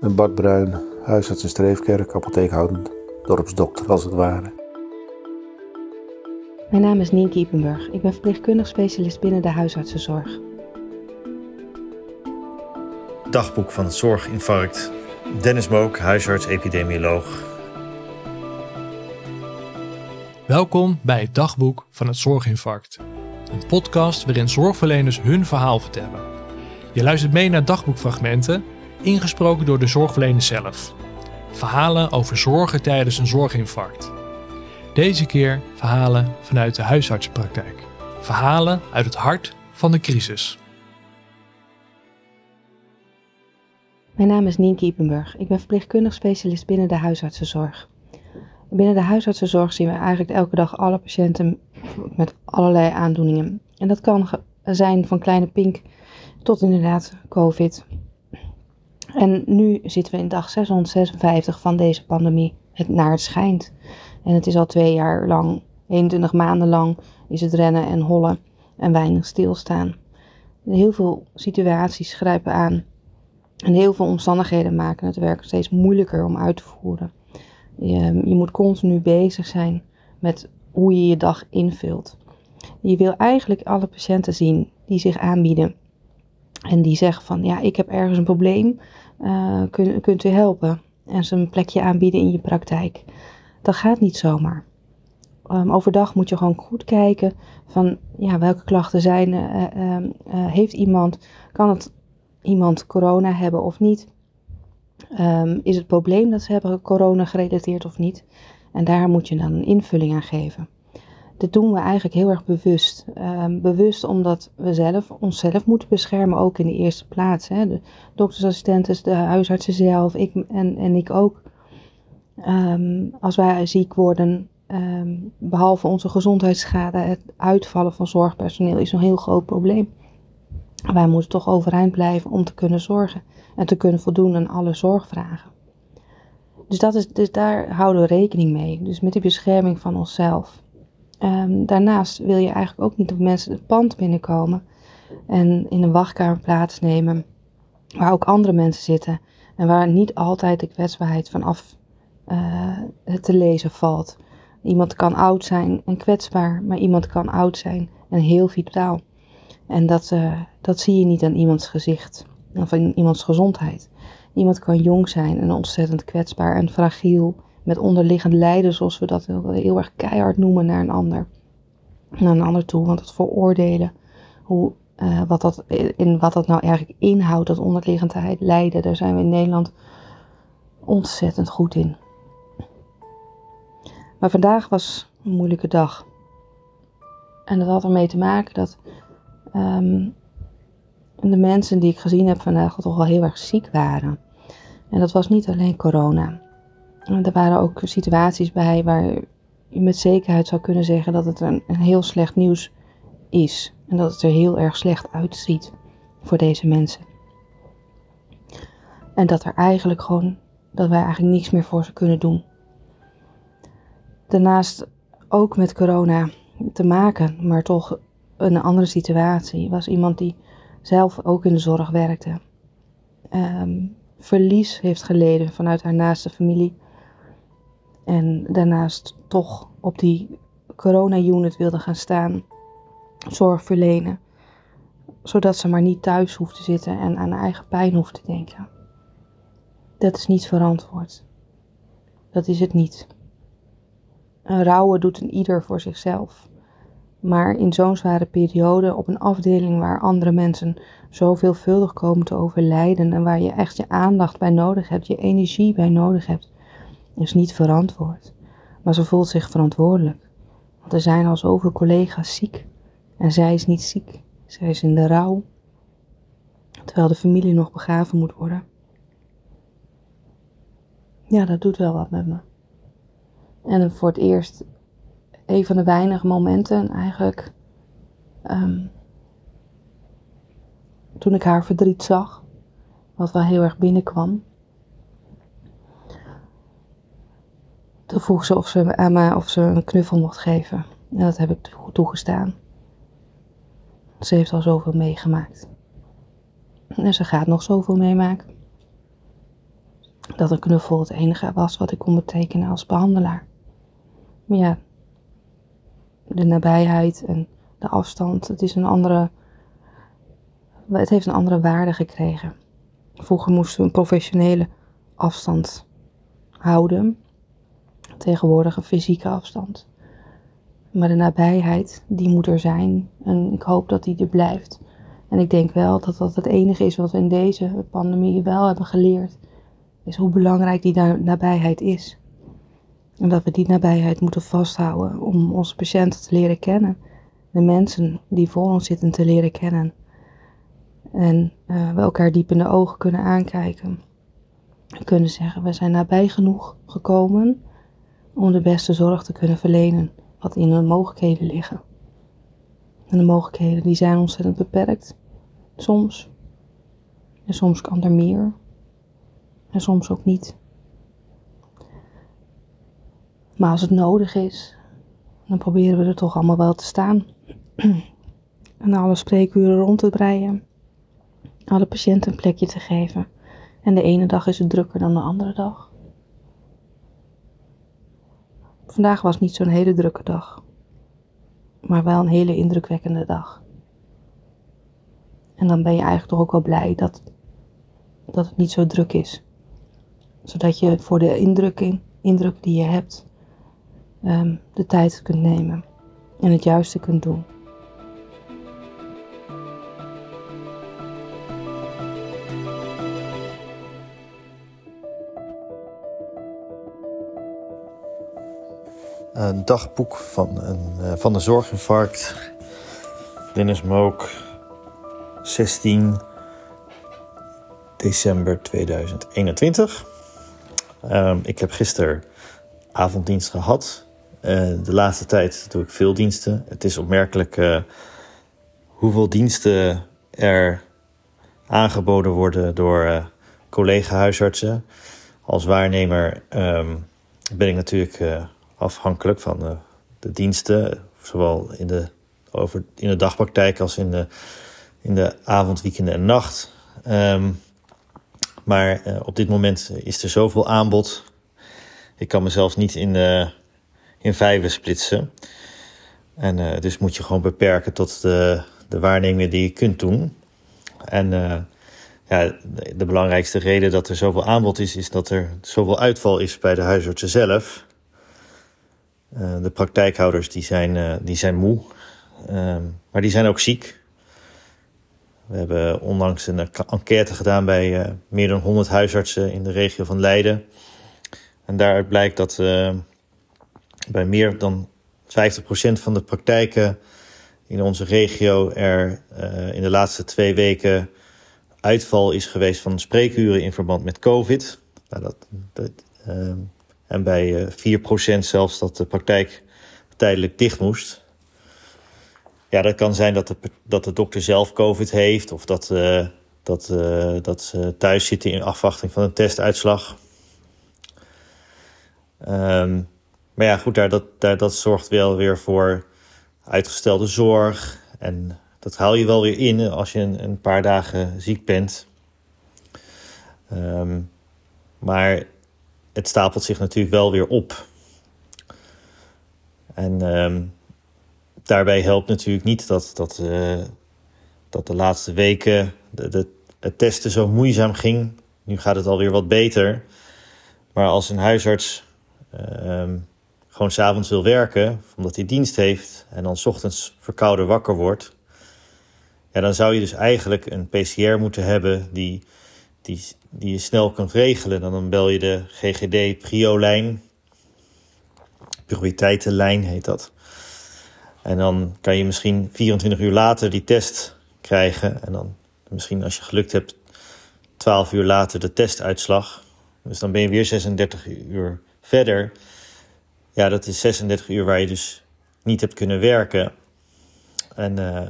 ben Bart Bruin, huisarts in Streefkerk, apotheekhoudend, dorpsdokter als het ware. Mijn naam is Nienke Ippenburg. Ik ben verpleegkundig specialist binnen de huisartsenzorg. Dagboek van het zorginfarct. Dennis Mook, huisarts, epidemioloog. Welkom bij het Dagboek van het Zorginfarct. Een podcast waarin zorgverleners hun verhaal vertellen. Je luistert mee naar dagboekfragmenten, ingesproken door de zorgverleners zelf. Verhalen over zorgen tijdens een zorginfarct. Deze keer verhalen vanuit de huisartsenpraktijk. Verhalen uit het hart van de crisis. Mijn naam is Nienke Ippenburg. Ik ben verpleegkundig specialist binnen de huisartsenzorg. Binnen de huisartsenzorg zien we eigenlijk elke dag alle patiënten met allerlei aandoeningen. En dat kan zijn van kleine pink tot inderdaad COVID. En nu zitten we in dag 656 van deze pandemie. Het naar het schijnt. En het is al twee jaar lang, 21 maanden lang, is het rennen en hollen en weinig stilstaan. Heel veel situaties grijpen aan. En heel veel omstandigheden maken het werk steeds moeilijker om uit te voeren. Je, je moet continu bezig zijn met hoe je je dag invult. Je wil eigenlijk alle patiënten zien die zich aanbieden. En die zeggen van ja, ik heb ergens een probleem, kun, kunt u helpen? En ze een plekje aanbieden in je praktijk. Dat gaat niet zomaar. Um, overdag moet je gewoon goed kijken van ja, welke klachten zijn, uh, uh, heeft iemand, kan het iemand corona hebben of niet? Um, is het probleem dat ze hebben corona gerelateerd of niet? En daar moet je dan een invulling aan geven. Dit doen we eigenlijk heel erg bewust. Um, bewust omdat we zelf onszelf moeten beschermen, ook in de eerste plaats. Hè. De doktersassistenten, de huisartsen zelf, ik en, en ik ook. Um, als wij ziek worden, um, behalve onze gezondheidsschade, het uitvallen van zorgpersoneel is een heel groot probleem. Wij moeten toch overeind blijven om te kunnen zorgen en te kunnen voldoen aan alle zorgvragen. Dus, dat is, dus daar houden we rekening mee. Dus met die bescherming van onszelf. Um, daarnaast wil je eigenlijk ook niet dat mensen het pand binnenkomen en in een wachtkamer plaatsnemen waar ook andere mensen zitten en waar niet altijd de kwetsbaarheid vanaf uh, te lezen valt. Iemand kan oud zijn en kwetsbaar, maar iemand kan oud zijn en heel vitaal. En dat, uh, dat zie je niet aan iemands gezicht of in iemands gezondheid. Iemand kan jong zijn en ontzettend kwetsbaar en fragiel, met onderliggend lijden, zoals we dat heel, erg keihard noemen, naar een ander. Naar een ander toe, want het veroordelen, hoe, uh, wat dat, in wat dat nou eigenlijk inhoudt, dat onderliggend lijden, daar zijn we in Nederland ontzettend goed in. Maar vandaag was een moeilijke dag. En dat had ermee te maken dat um, de mensen die ik gezien heb vandaag toch wel heel erg ziek waren. En dat was niet alleen corona. Er waren ook situaties bij waar je met zekerheid zou kunnen zeggen dat het een, heel slecht nieuws is. En dat het er heel erg slecht uitziet voor deze mensen. En dat er eigenlijk gewoon, dat wij eigenlijk niets meer voor ze kunnen doen. Daarnaast ook met corona te maken, maar toch een andere situatie. Was iemand die zelf ook in de zorg werkte. Um, verlies heeft geleden vanuit haar naaste familie. En daarnaast toch op die corona-unit wilde gaan staan, zorg verlenen. Zodat ze maar niet thuis hoeft te zitten en aan haar eigen pijn hoeft te denken. Dat is niet verantwoord. Dat is het niet. Een rouwen doet een ieder voor zichzelf. Maar in zo'n zware periode op een afdeling waar andere mensen zo veelvuldig komen te overlijden en waar je echt je aandacht bij nodig hebt, je energie bij nodig hebt, is niet verantwoord. Maar ze voelt zich verantwoordelijk. Want er zijn al zoveel collega's ziek en zij is niet ziek. Zij is in de rouw, terwijl de familie nog begraven moet worden. Ja, dat doet wel wat met me. En voor het eerst een van de weinige momenten eigenlijk. Um, toen ik haar verdriet zag, wat wel heel erg binnenkwam. Toen vroeg ze of ze aan mij of ze een knuffel mocht geven. En dat heb ik toegestaan. Ze heeft al zoveel meegemaakt. En ze gaat nog zoveel meemaken. dat een knuffel het enige was wat ik kon betekenen als behandelaar. Maar ja, de nabijheid en de afstand, het is een andere. Het heeft een andere waarde gekregen. Vroeger moesten we een professionele afstand houden. Tegenwoordig een fysieke afstand. Maar de nabijheid, die moet er zijn. En ik hoop dat die er blijft. En ik denk wel dat dat het enige is wat we in deze pandemie wel hebben geleerd. Is hoe belangrijk die nabijheid is. En dat we die nabijheid moeten vasthouden om onze patiënten te leren kennen. De mensen die voor ons zitten te leren kennen. En uh, we elkaar diep in de ogen kunnen aankijken. We kunnen zeggen, we zijn nabij genoeg gekomen om de beste zorg te kunnen verlenen wat in de mogelijkheden liggen. En de mogelijkheden die zijn ontzettend beperkt. Soms. En soms kan er meer. En soms ook niet. Maar als het nodig is, dan proberen we er toch allemaal wel te staan. en alle spreekuren rond te breien. Alle patiënten een plekje te geven. En de ene dag is het drukker dan de andere dag. Vandaag was niet zo'n hele drukke dag, maar wel een hele indrukwekkende dag. En dan ben je eigenlijk toch ook wel blij dat, dat het niet zo druk is. Zodat je voor de indrukking, indruk die je hebt, um, de tijd kunt nemen en het juiste kunt doen. Een dagboek van, een, uh, van de zorginfarct. Dennis Mook, 16 december 2021. Um, ik heb gisteren avonddienst gehad. Uh, de laatste tijd doe ik veel diensten. Het is opmerkelijk uh, hoeveel diensten er aangeboden worden door collega-huisartsen. Als waarnemer um, ben ik natuurlijk afhankelijk van de, de diensten, zowel in de, over, in de dagpraktijk als in de, in de avond, weekenden en nacht. Um, maar uh, op dit moment is er zoveel aanbod. Ik kan mezelf niet in, uh, in vijven splitsen. En dus moet je gewoon beperken tot de, de waarnemingen die je kunt doen. En ja, de belangrijkste reden dat er zoveel aanbod is, is dat er zoveel uitval is bij de huisartsen zelf. Uh, de praktijkhouders die zijn, uh, die zijn moe, uh, maar die zijn ook ziek. We hebben onlangs een enquête gedaan bij eh, meer dan 100 huisartsen in de regio van Leiden. En daaruit blijkt dat bij meer dan 50% van de praktijken in onze regio er in de laatste twee weken uitval is geweest van spreekuren in verband met COVID. Nou, dat, dat ehm, en bij 4% eh, zelfs dat de praktijk tijdelijk dicht moest. Ja, dat kan zijn dat de, dat de dokter zelf COVID heeft of dat, uh, dat, uh, dat ze thuis zitten in afwachting van een testuitslag. Um, maar ja, goed, daar, dat, daar, dat zorgt wel weer voor uitgestelde zorg. En dat haal je wel weer in als je een, een paar dagen ziek bent. Um, maar het stapelt zich natuurlijk wel weer op. En uh, daarbij helpt natuurlijk niet dat, dat, uh, dat de laatste weken de, de, het testen zo moeizaam ging. Nu gaat het alweer wat beter. Maar als een huisarts uh, gewoon s'avonds wil werken, omdat hij dienst heeft, en dan s ochtends verkouden wakker wordt, ja, dan zou je dus eigenlijk een PCR moeten hebben die die, die je snel kunt regelen. Dan bel je de GGD Prio-lijn. Prioriteitenlijn heet dat. En dan kan je misschien 24 uur later die test krijgen. En dan misschien als je gelukt hebt 12 uur later de testuitslag. Dus dan ben je weer 36 uur verder. Ja, dat is 36 uur waar je dus niet hebt kunnen werken. En uh,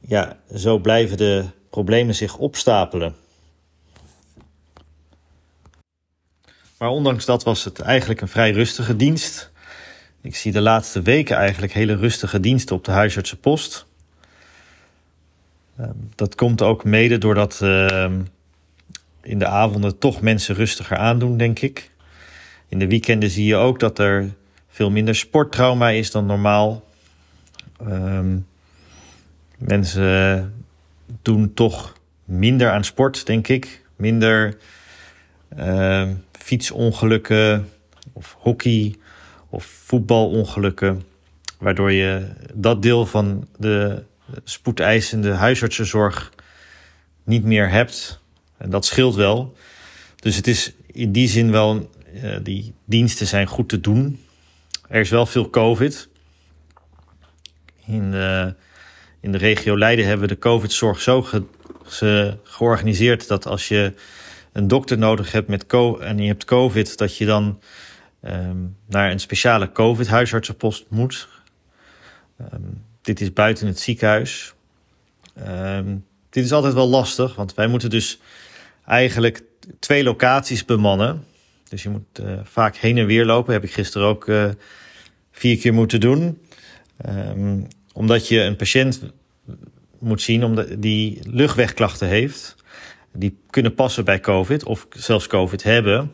ja, zo blijven de problemen zich opstapelen. Maar ondanks dat was het eigenlijk een vrij rustige dienst. Ik zie de laatste weken eigenlijk hele rustige diensten op de huisartsenpost. Uh, dat komt ook mede doordat uh, in de avonden toch mensen rustiger aandoen, denk ik. In de weekenden zie je ook dat er veel minder sporttrauma is dan normaal. Ehm, mensen doen toch minder aan sport, denk ik. Minder fietsongelukken of hockey of voetbalongelukken. Waardoor je dat deel van de spoedeisende huisartsenzorg niet meer hebt. En dat scheelt wel. Dus het is in die zin wel, uh, die diensten zijn goed te doen. Er is wel veel COVID. In de, in de regio Leiden hebben we de COVID-zorg zo ge, ge, georganiseerd dat als je een dokter nodig hebt met en je hebt COVID, dat je dan um, naar een speciale COVID-huisartsenpost moet. Um, dit is buiten het ziekenhuis. Um, dit is altijd wel lastig, want wij moeten dus eigenlijk twee locaties bemannen. Dus je moet uh, vaak heen en weer lopen. Heb ik gisteren ook uh, vier keer moeten doen. Omdat je een patiënt moet zien omdat die luchtwegklachten heeft. Die kunnen passen bij COVID of zelfs COVID hebben.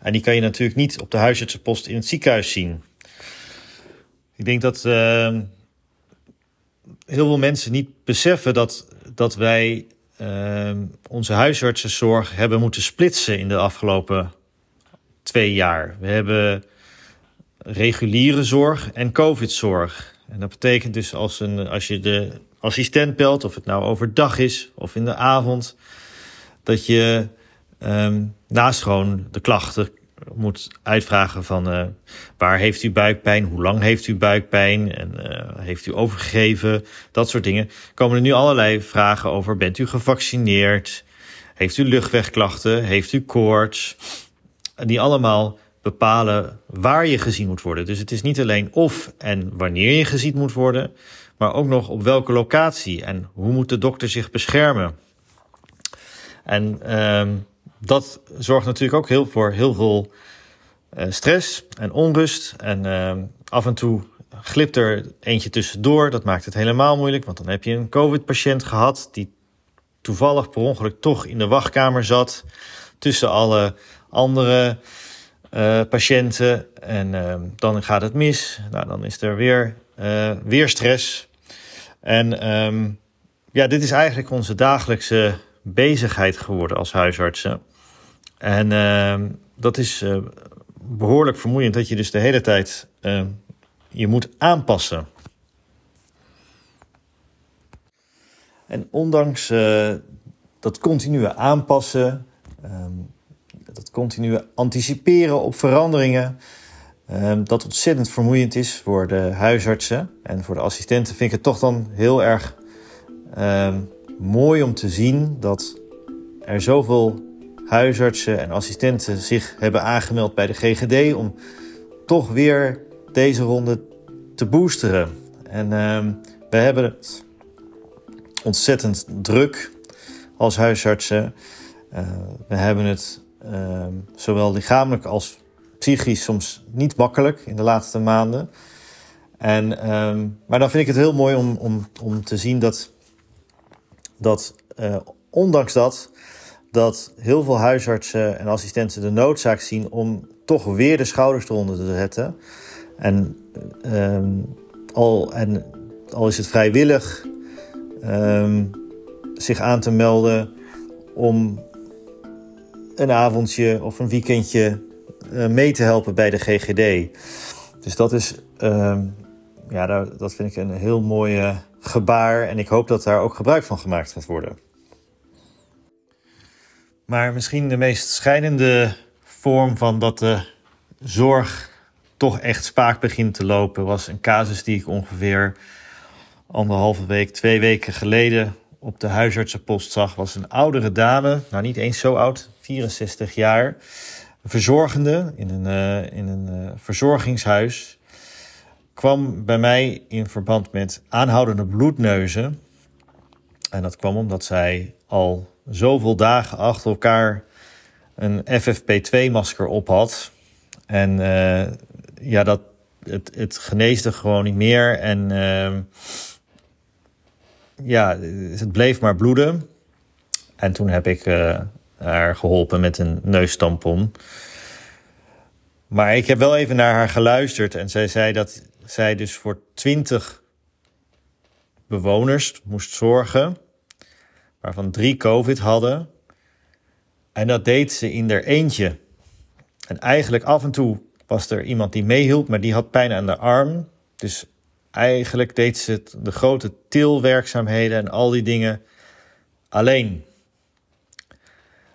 En die kan je natuurlijk niet op de huisartsenpost in het ziekenhuis zien. Ik denk dat uh, heel veel mensen niet beseffen dat, dat wij uh, onze huisartsenzorg hebben moeten splitsen in de afgelopen twee jaar. We hebben reguliere zorg en COVID-zorg. En dat betekent dus als, een, als je de assistent belt, of het nou overdag is of in de avond, dat je um, naast gewoon de klachten moet uitvragen van uh, waar heeft u buikpijn, hoe lang heeft u buikpijn? En uh, heeft u overgegeven, dat soort dingen. Komen er nu allerlei vragen over, bent u gevaccineerd, heeft u luchtwegklachten, heeft u koorts, die allemaal bepalen waar je gezien moet worden. Dus het is niet alleen of en wanneer je gezien moet worden, maar ook nog op welke locatie en hoe moet de dokter zich beschermen. En um, dat zorgt natuurlijk ook heel voor heel veel uh, stress en onrust. En uh, af en toe glipt er eentje tussendoor. Dat maakt het helemaal moeilijk, want dan heb je een COVID-patiënt gehad die toevallig per ongeluk toch in de wachtkamer zat tussen alle andere uh, patiënten. En uh, dan gaat het mis. Nou, dan is er weer, uh, weer stress. En ja, dit is eigenlijk onze dagelijkse bezigheid geworden als huisartsen. En uh, dat is uh, behoorlijk vermoeiend dat je dus de hele tijd uh, je moet aanpassen. En ondanks uh, dat continue aanpassen, um, dat continue anticiperen op veranderingen, dat ontzettend vermoeiend is voor de huisartsen en voor de assistenten, vind ik het toch dan heel erg mooi om te zien dat er zoveel huisartsen en assistenten zich hebben aangemeld bij de GGD om toch weer deze ronde te boosteren. En uh, we hebben het ontzettend druk als huisartsen. Uh, we hebben het uh, zowel lichamelijk als psychisch soms niet makkelijk in de laatste maanden. En, uh, maar dan vind ik het heel mooi om, om, om te zien dat, dat uh, ondanks dat dat heel veel huisartsen en assistenten de noodzaak zien om toch weer de schouders eronder te zetten. En, um, al, en al is het vrijwillig um, zich aan te melden om een avondje of een weekendje uh, mee te helpen bij de GGD. Dus dat is, um, ja, dat vind ik een heel mooi gebaar. En ik hoop dat daar ook gebruik van gemaakt gaat worden. Maar misschien de meest schijnende vorm van dat de zorg toch echt spaak begint te lopen, was een casus die ik ongeveer anderhalve week, twee weken geleden op de huisartsenpost zag. Was een oudere dame, nou niet eens zo oud, 64 jaar, verzorgende in een, uh, in een uh, verzorgingshuis. Kwam bij mij in verband met aanhoudende bloedneuzen. En dat kwam omdat zij al zoveel dagen achter elkaar een FFP2-masker op had. En uh, ja, dat, het, het geneesde gewoon niet meer. En uh, ja, het bleef maar bloeden. En toen heb ik uh, haar geholpen met een neustampon. Maar ik heb wel even naar haar geluisterd en zij zei dat zij dus voor 20 bewoners moest zorgen, waarvan drie COVID hadden. En dat deed ze in er eentje. En eigenlijk af en toe was er iemand die meehielp, maar die had pijn aan de arm. Dus eigenlijk deed ze de grote tilwerkzaamheden en al die dingen alleen.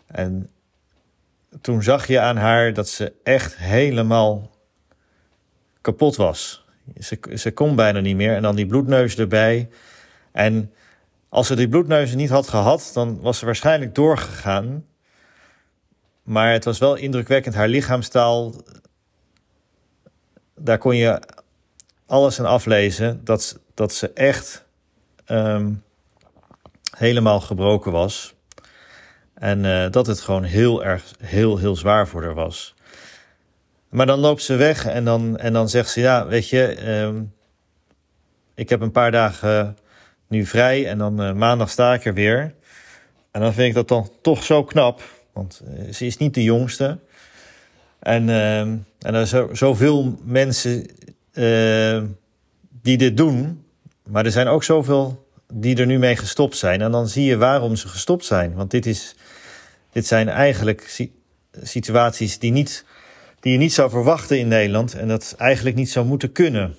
En toen zag je aan haar dat ze echt helemaal kapot was. Ze, ze kon bijna niet meer. En dan die bloedneus erbij. En als ze die bloedneus niet had gehad, dan was ze waarschijnlijk doorgegaan. Maar het was wel indrukwekkend. Haar lichaamstaal, daar kon je alles aan aflezen. Dat, dat ze echt ehm, helemaal gebroken was. En uh, dat het gewoon heel erg, heel, heel zwaar voor haar was. Maar dan loopt ze weg en dan, en dan zegt ze: Ja, weet je, uh, ik heb een paar dagen nu vrij en dan uh, maandag sta ik er weer. En dan vind ik dat dan toch zo knap, want uh, ze is niet de jongste. En, ehm, en er zijn zoveel mensen die dit doen, maar er zijn ook zoveel die er nu mee gestopt zijn. En dan zie je waarom ze gestopt zijn. Want dit, is, dit zijn eigenlijk situaties die, niet, die je niet zou verwachten in Nederland. En dat eigenlijk niet zou moeten kunnen.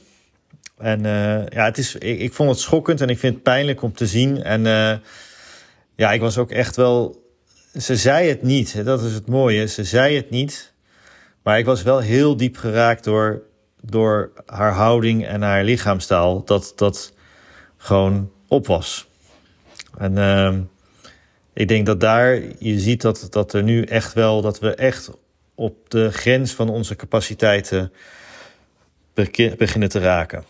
En uh, ja, het is, ik, ik, vond het schokkend en ik vind het pijnlijk om te zien. En uh, ja, ik was ook echt wel. Ze zei het niet, dat is het mooie. Ze zei het niet. Maar ik was wel heel diep geraakt door, door haar houding en haar lichaamstaal. Dat dat gewoon op was. En uh, ik denk dat daar je ziet dat, dat er nu echt wel, dat we echt op de grens van onze capaciteiten beginnen te raken.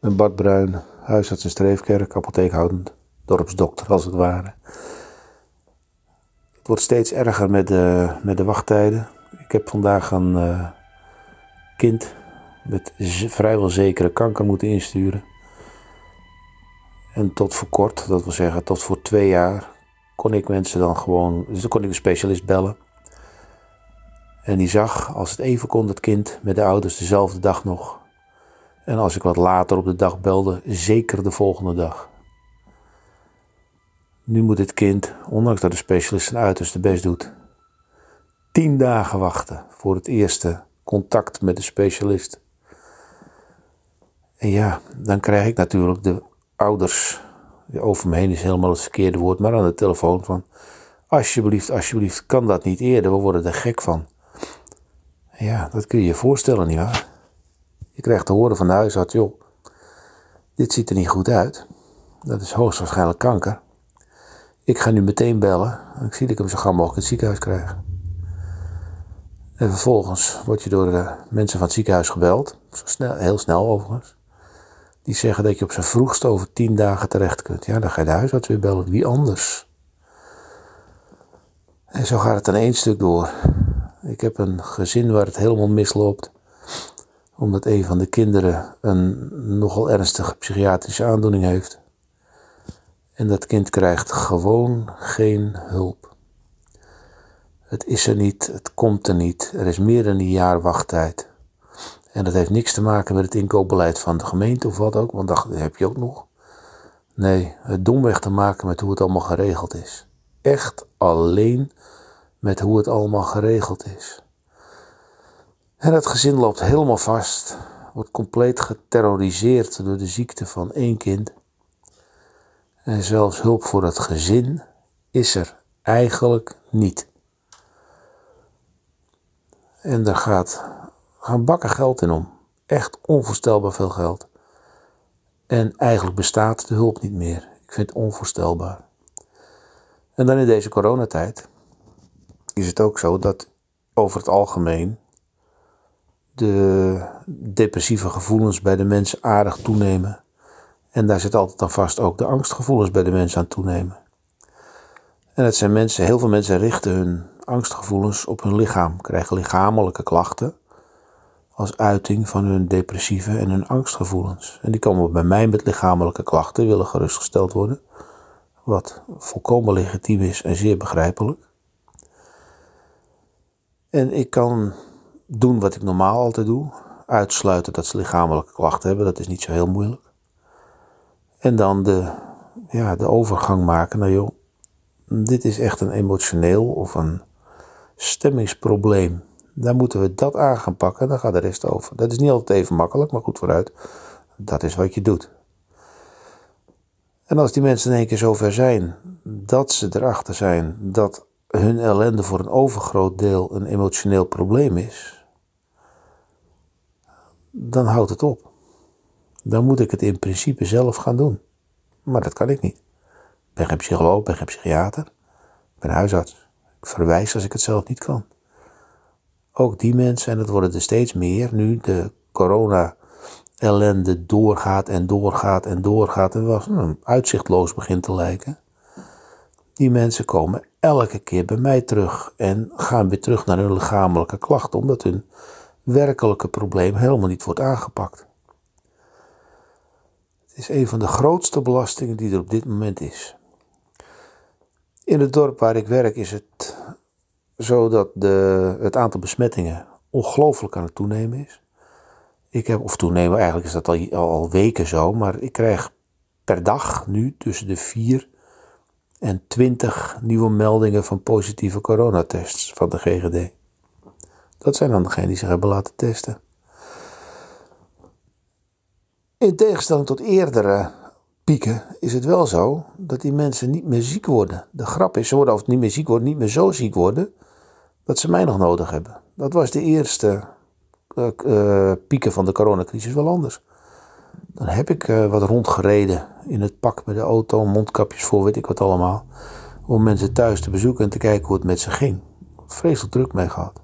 En Bart Bruin, huisarts in Streefkerk, apotheek houdend dorpsdokter als het ware. Het wordt steeds erger met de, met de wachttijden. Ik heb vandaag een uh, kind met vrijwel zekere kanker moeten insturen. En tot voor kort, dat wil zeggen tot voor twee jaar, kon ik mensen dan gewoon, dus dan kon ik een specialist bellen. En die zag, als het even kon, het kind met de ouders dezelfde dag nog. En als ik wat later op de dag belde, zeker de volgende dag. Nu moet dit kind, ondanks dat de specialist zijn uiterste best doet, tien dagen wachten voor het eerste contact met de specialist. En ja, dan krijg ik natuurlijk de ouders, over me heen is helemaal het verkeerde woord, maar aan de telefoon van, alsjeblieft, alsjeblieft, kan dat niet eerder, we worden er gek van. ja, dat kun je je voorstellen, nietwaar? Je krijgt te horen van de huisarts, joh, dit ziet er niet goed uit. Dat is hoogstwaarschijnlijk kanker. Ik ga nu meteen bellen. Ik zie dat ik hem zo gauw mogelijk in het ziekenhuis krijg. En vervolgens word je door de mensen van het ziekenhuis gebeld. Zo snel, heel snel overigens. Die zeggen dat je op zijn vroegst over tien dagen terecht kunt. Ja, dan ga je de huisarts weer bellen. Wie anders? En zo gaat het aan één stuk door. Ik heb een gezin waar het helemaal misloopt. Omdat een van de kinderen een nogal ernstige psychiatrische aandoening heeft. En dat kind krijgt gewoon geen hulp. Het is er niet, het komt er niet. Er is meer dan een jaar wachttijd. En dat heeft niks te maken met het inkoopbeleid van de gemeente of wat ook, want dat heb je ook nog. Nee, het domweg te maken met hoe het allemaal geregeld is. Echt alleen met hoe het allemaal geregeld is. En het gezin loopt helemaal vast, wordt compleet geterroriseerd door de ziekte van één kind. En zelfs hulp voor het gezin is er eigenlijk niet. En daar gaat gaan bakken geld in om. Echt onvoorstelbaar veel geld. En eigenlijk bestaat de hulp niet meer. Ik vind het onvoorstelbaar. En dan in deze coronatijd is het ook zo dat over het algemeen de depressieve gevoelens bij de mensen aardig toenemen. En daar zit altijd aan vast ook de angstgevoelens bij de mensen aan toenemen. En het zijn mensen, heel veel mensen richten hun angstgevoelens op hun lichaam, krijgen lichamelijke klachten als uiting van hun depressieve en hun angstgevoelens. En die komen bij mij met lichamelijke klachten, willen gerustgesteld worden, wat volkomen legitiem is en zeer begrijpelijk. En ik kan doen wat ik normaal altijd doe, uitsluiten dat ze lichamelijke klachten hebben, dat is niet zo heel moeilijk. En dan de, ja, de overgang maken naar, joh, dit is echt een emotioneel of een stemmingsprobleem. Dan moeten we dat aan gaan pakken, dan gaat de rest over. Dat is niet altijd even makkelijk, maar goed vooruit. Dat is wat je doet. En als die mensen in één keer zover zijn dat ze erachter zijn dat hun ellende voor een overgroot deel een emotioneel probleem is, dan houdt het op. Dan moet ik het in principe zelf gaan doen. Maar dat kan ik niet. Ik ben geen psycholoog, ik ben geen psychiater, ik ben huisarts. Ik verwijs als ik het zelf niet kan. Ook die mensen, en het worden er steeds meer, nu de corona-ellende doorgaat en doorgaat en doorgaat en was nou, uitzichtloos begint te lijken. Die mensen komen elke keer bij mij terug en gaan weer terug naar hun lichamelijke klachten, omdat hun werkelijke probleem helemaal niet wordt aangepakt. Het is een van de grootste belastingen die er op dit moment is. In het dorp waar ik werk is het zo dat de, het aantal besmettingen ongelooflijk aan het toenemen is. Ik heb, of toenemen, eigenlijk is dat al, al weken zo, maar ik krijg per dag nu tussen de 4 en 20 nieuwe meldingen van positieve coronatests van de GGD. Dat zijn dan degenen die zich hebben laten testen. In tegenstelling tot eerdere pieken is het wel zo dat die mensen niet meer ziek worden. De grap is, ze worden of niet meer ziek worden, niet meer zo ziek worden dat ze mij nog nodig hebben. Dat was de eerste uh, pieken van de coronacrisis wel anders. Dan heb ik uh, wat rondgereden in het pak met de auto, mondkapjes voor, weet ik wat allemaal. Om mensen thuis te bezoeken en te kijken hoe het met ze ging. Vreselijk druk mee gehad.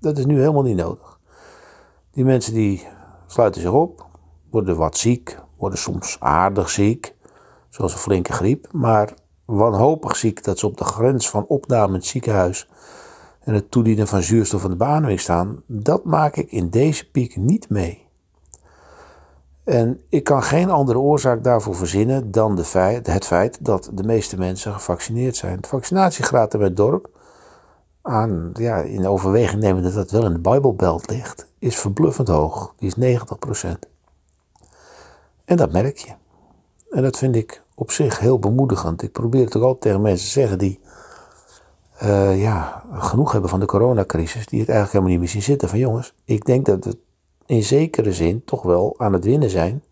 Dat is nu helemaal niet nodig. Die mensen die sluiten zich op, worden wat ziek, worden soms aardig ziek, zoals een flinke griep, maar wanhopig ziek dat ze op de grens van opname in het ziekenhuis en het toedienen van zuurstof van de beademing staan, dat maak ik in deze piek niet mee. En ik kan geen andere oorzaak daarvoor verzinnen dan de feit, het feit dat de meeste mensen gevaccineerd zijn. De vaccinatiegraad in het dorp, aan, ja, in overweging nemen dat dat wel in de Bijbelbelt ligt, is verbluffend hoog. Die is 90%. En dat merk je. En dat vind ik op zich heel bemoedigend. Ik probeer het ook altijd tegen mensen te zeggen die uh, ja, genoeg hebben van de coronacrisis, die het eigenlijk helemaal niet meer zien zitten. Van jongens, ik denk dat we in zekere zin toch wel aan het winnen zijn.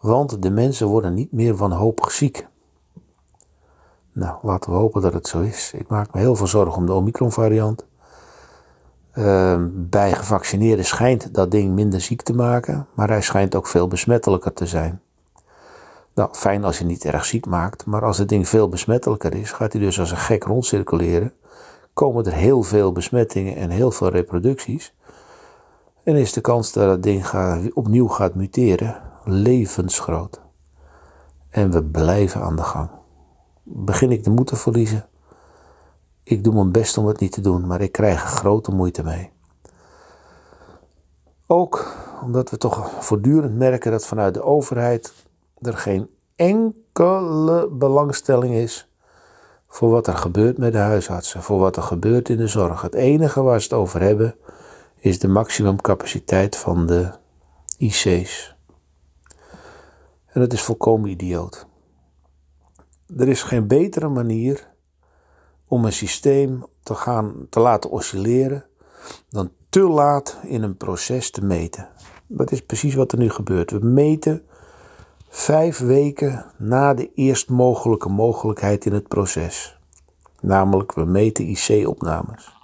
Want de mensen worden niet meer wanhopig ziek. Nou, laten we hopen dat het zo is. Ik maak me heel veel zorgen om de Omicron-variant. Uh, bij gevaccineerden schijnt dat ding minder ziek te maken, maar hij schijnt ook veel besmettelijker te zijn. Nou, fijn als je niet erg ziek maakt, maar als het ding veel besmettelijker is, gaat hij dus als een gek rondcirculeren. Komen er heel veel besmettingen en heel veel reproducties. En is de kans dat het ding opnieuw gaat muteren levensgroot. En we blijven aan de gang. Begin ik de moed te verliezen? Ik doe mijn best om het niet te doen, maar ik krijg er grote moeite mee. Ook omdat we toch voortdurend merken dat vanuit de overheid er geen enkele belangstelling is voor wat er gebeurt met de huisartsen, voor wat er gebeurt in de zorg. Het enige waar ze het over hebben is de maximumcapaciteit van de IC's. En dat is volkomen idioot. Er is geen betere manier om een systeem te, gaan, te laten oscilleren dan te laat in een proces te meten. Dat is precies wat er nu gebeurt. We meten vijf weken na de eerst mogelijke mogelijkheid in het proces. Namelijk, we meten IC-opnames.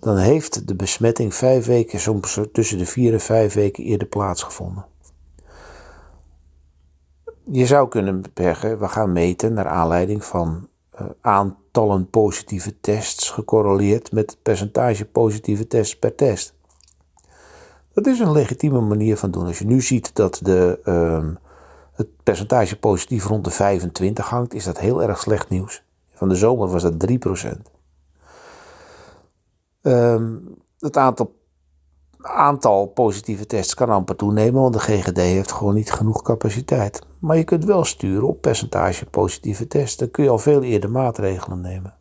Dan heeft de besmetting vijf weken, soms tussen de vier en vijf weken eerder plaatsgevonden. Je zou kunnen bergen, we gaan meten naar aanleiding van aantallen positieve tests gecorreleerd met het percentage positieve tests per test. Dat is een legitieme manier van doen. Als je nu ziet dat de, uh, het percentage positief rond de 25 hangt, is dat heel erg slecht nieuws. Van de zomer was dat 3%. Um, het aantal, aantal positieve tests kan amper toenemen, want de GGD heeft gewoon niet genoeg capaciteit. Maar je kunt wel sturen op percentage positieve tests. Dan kun je al veel eerder maatregelen nemen.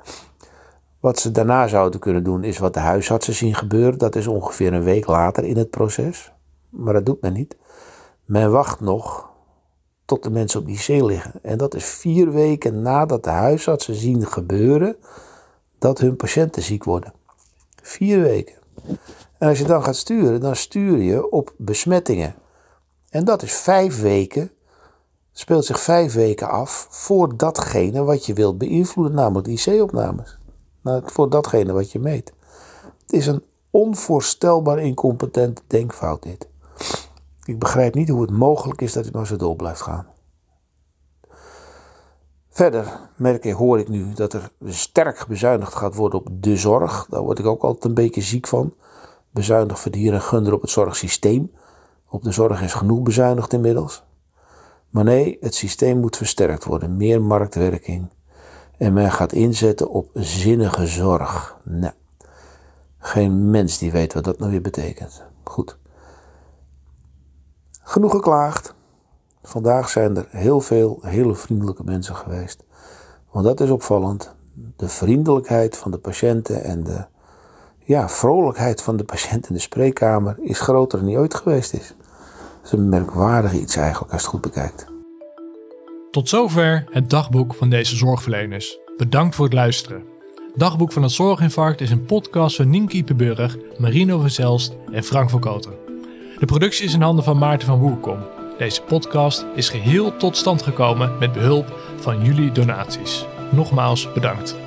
Wat ze daarna zouden kunnen doen, is wat de huisartsen zien gebeuren. Dat is ongeveer een week later in het proces. Maar dat doet men niet. Men wacht nog tot de mensen op IC liggen. En dat is vier weken nadat de huisartsen zien gebeuren dat hun patiënten ziek worden. Vier weken. En als je dan gaat sturen, dan stuur je op besmettingen. En dat is vijf weken, speelt zich vijf weken af voor datgene wat je wilt beïnvloeden, namelijk IC-opnames. Nou, voor datgene wat je meet. Het is een onvoorstelbaar incompetente denkfout dit. Ik begrijp niet hoe het mogelijk is dat het maar zo door blijft gaan. Verder merk ik, hoor ik nu dat er sterk bezuinigd gaat worden op de zorg. Daar word ik ook altijd een beetje ziek van. Bezuinigd verdienen en gunder op het zorgsysteem. Op de zorg is genoeg bezuinigd inmiddels. Maar nee, het systeem moet versterkt worden. Meer marktwerking. En men gaat inzetten op zinnige zorg. Nou, geen mens die weet wat dat nou weer betekent. Goed. Genoeg geklaagd. Vandaag zijn er heel veel hele vriendelijke mensen geweest. Want dat is opvallend. De vriendelijkheid van de patiënten en de ja, vrolijkheid van de patiënt in de spreekkamer is groter dan die ooit geweest is. Dat is een merkwaardig iets eigenlijk als je het goed bekijkt. Tot zover het dagboek van deze zorgverleners. Bedankt voor het luisteren. Dagboek van het Zorginfarct is een podcast van Nienke Iepenburg, Marino van Zelst en Frank van Koten. De productie is in handen van Maarten van Woerkom. Deze podcast is geheel tot stand gekomen met behulp van jullie donaties. Nogmaals bedankt.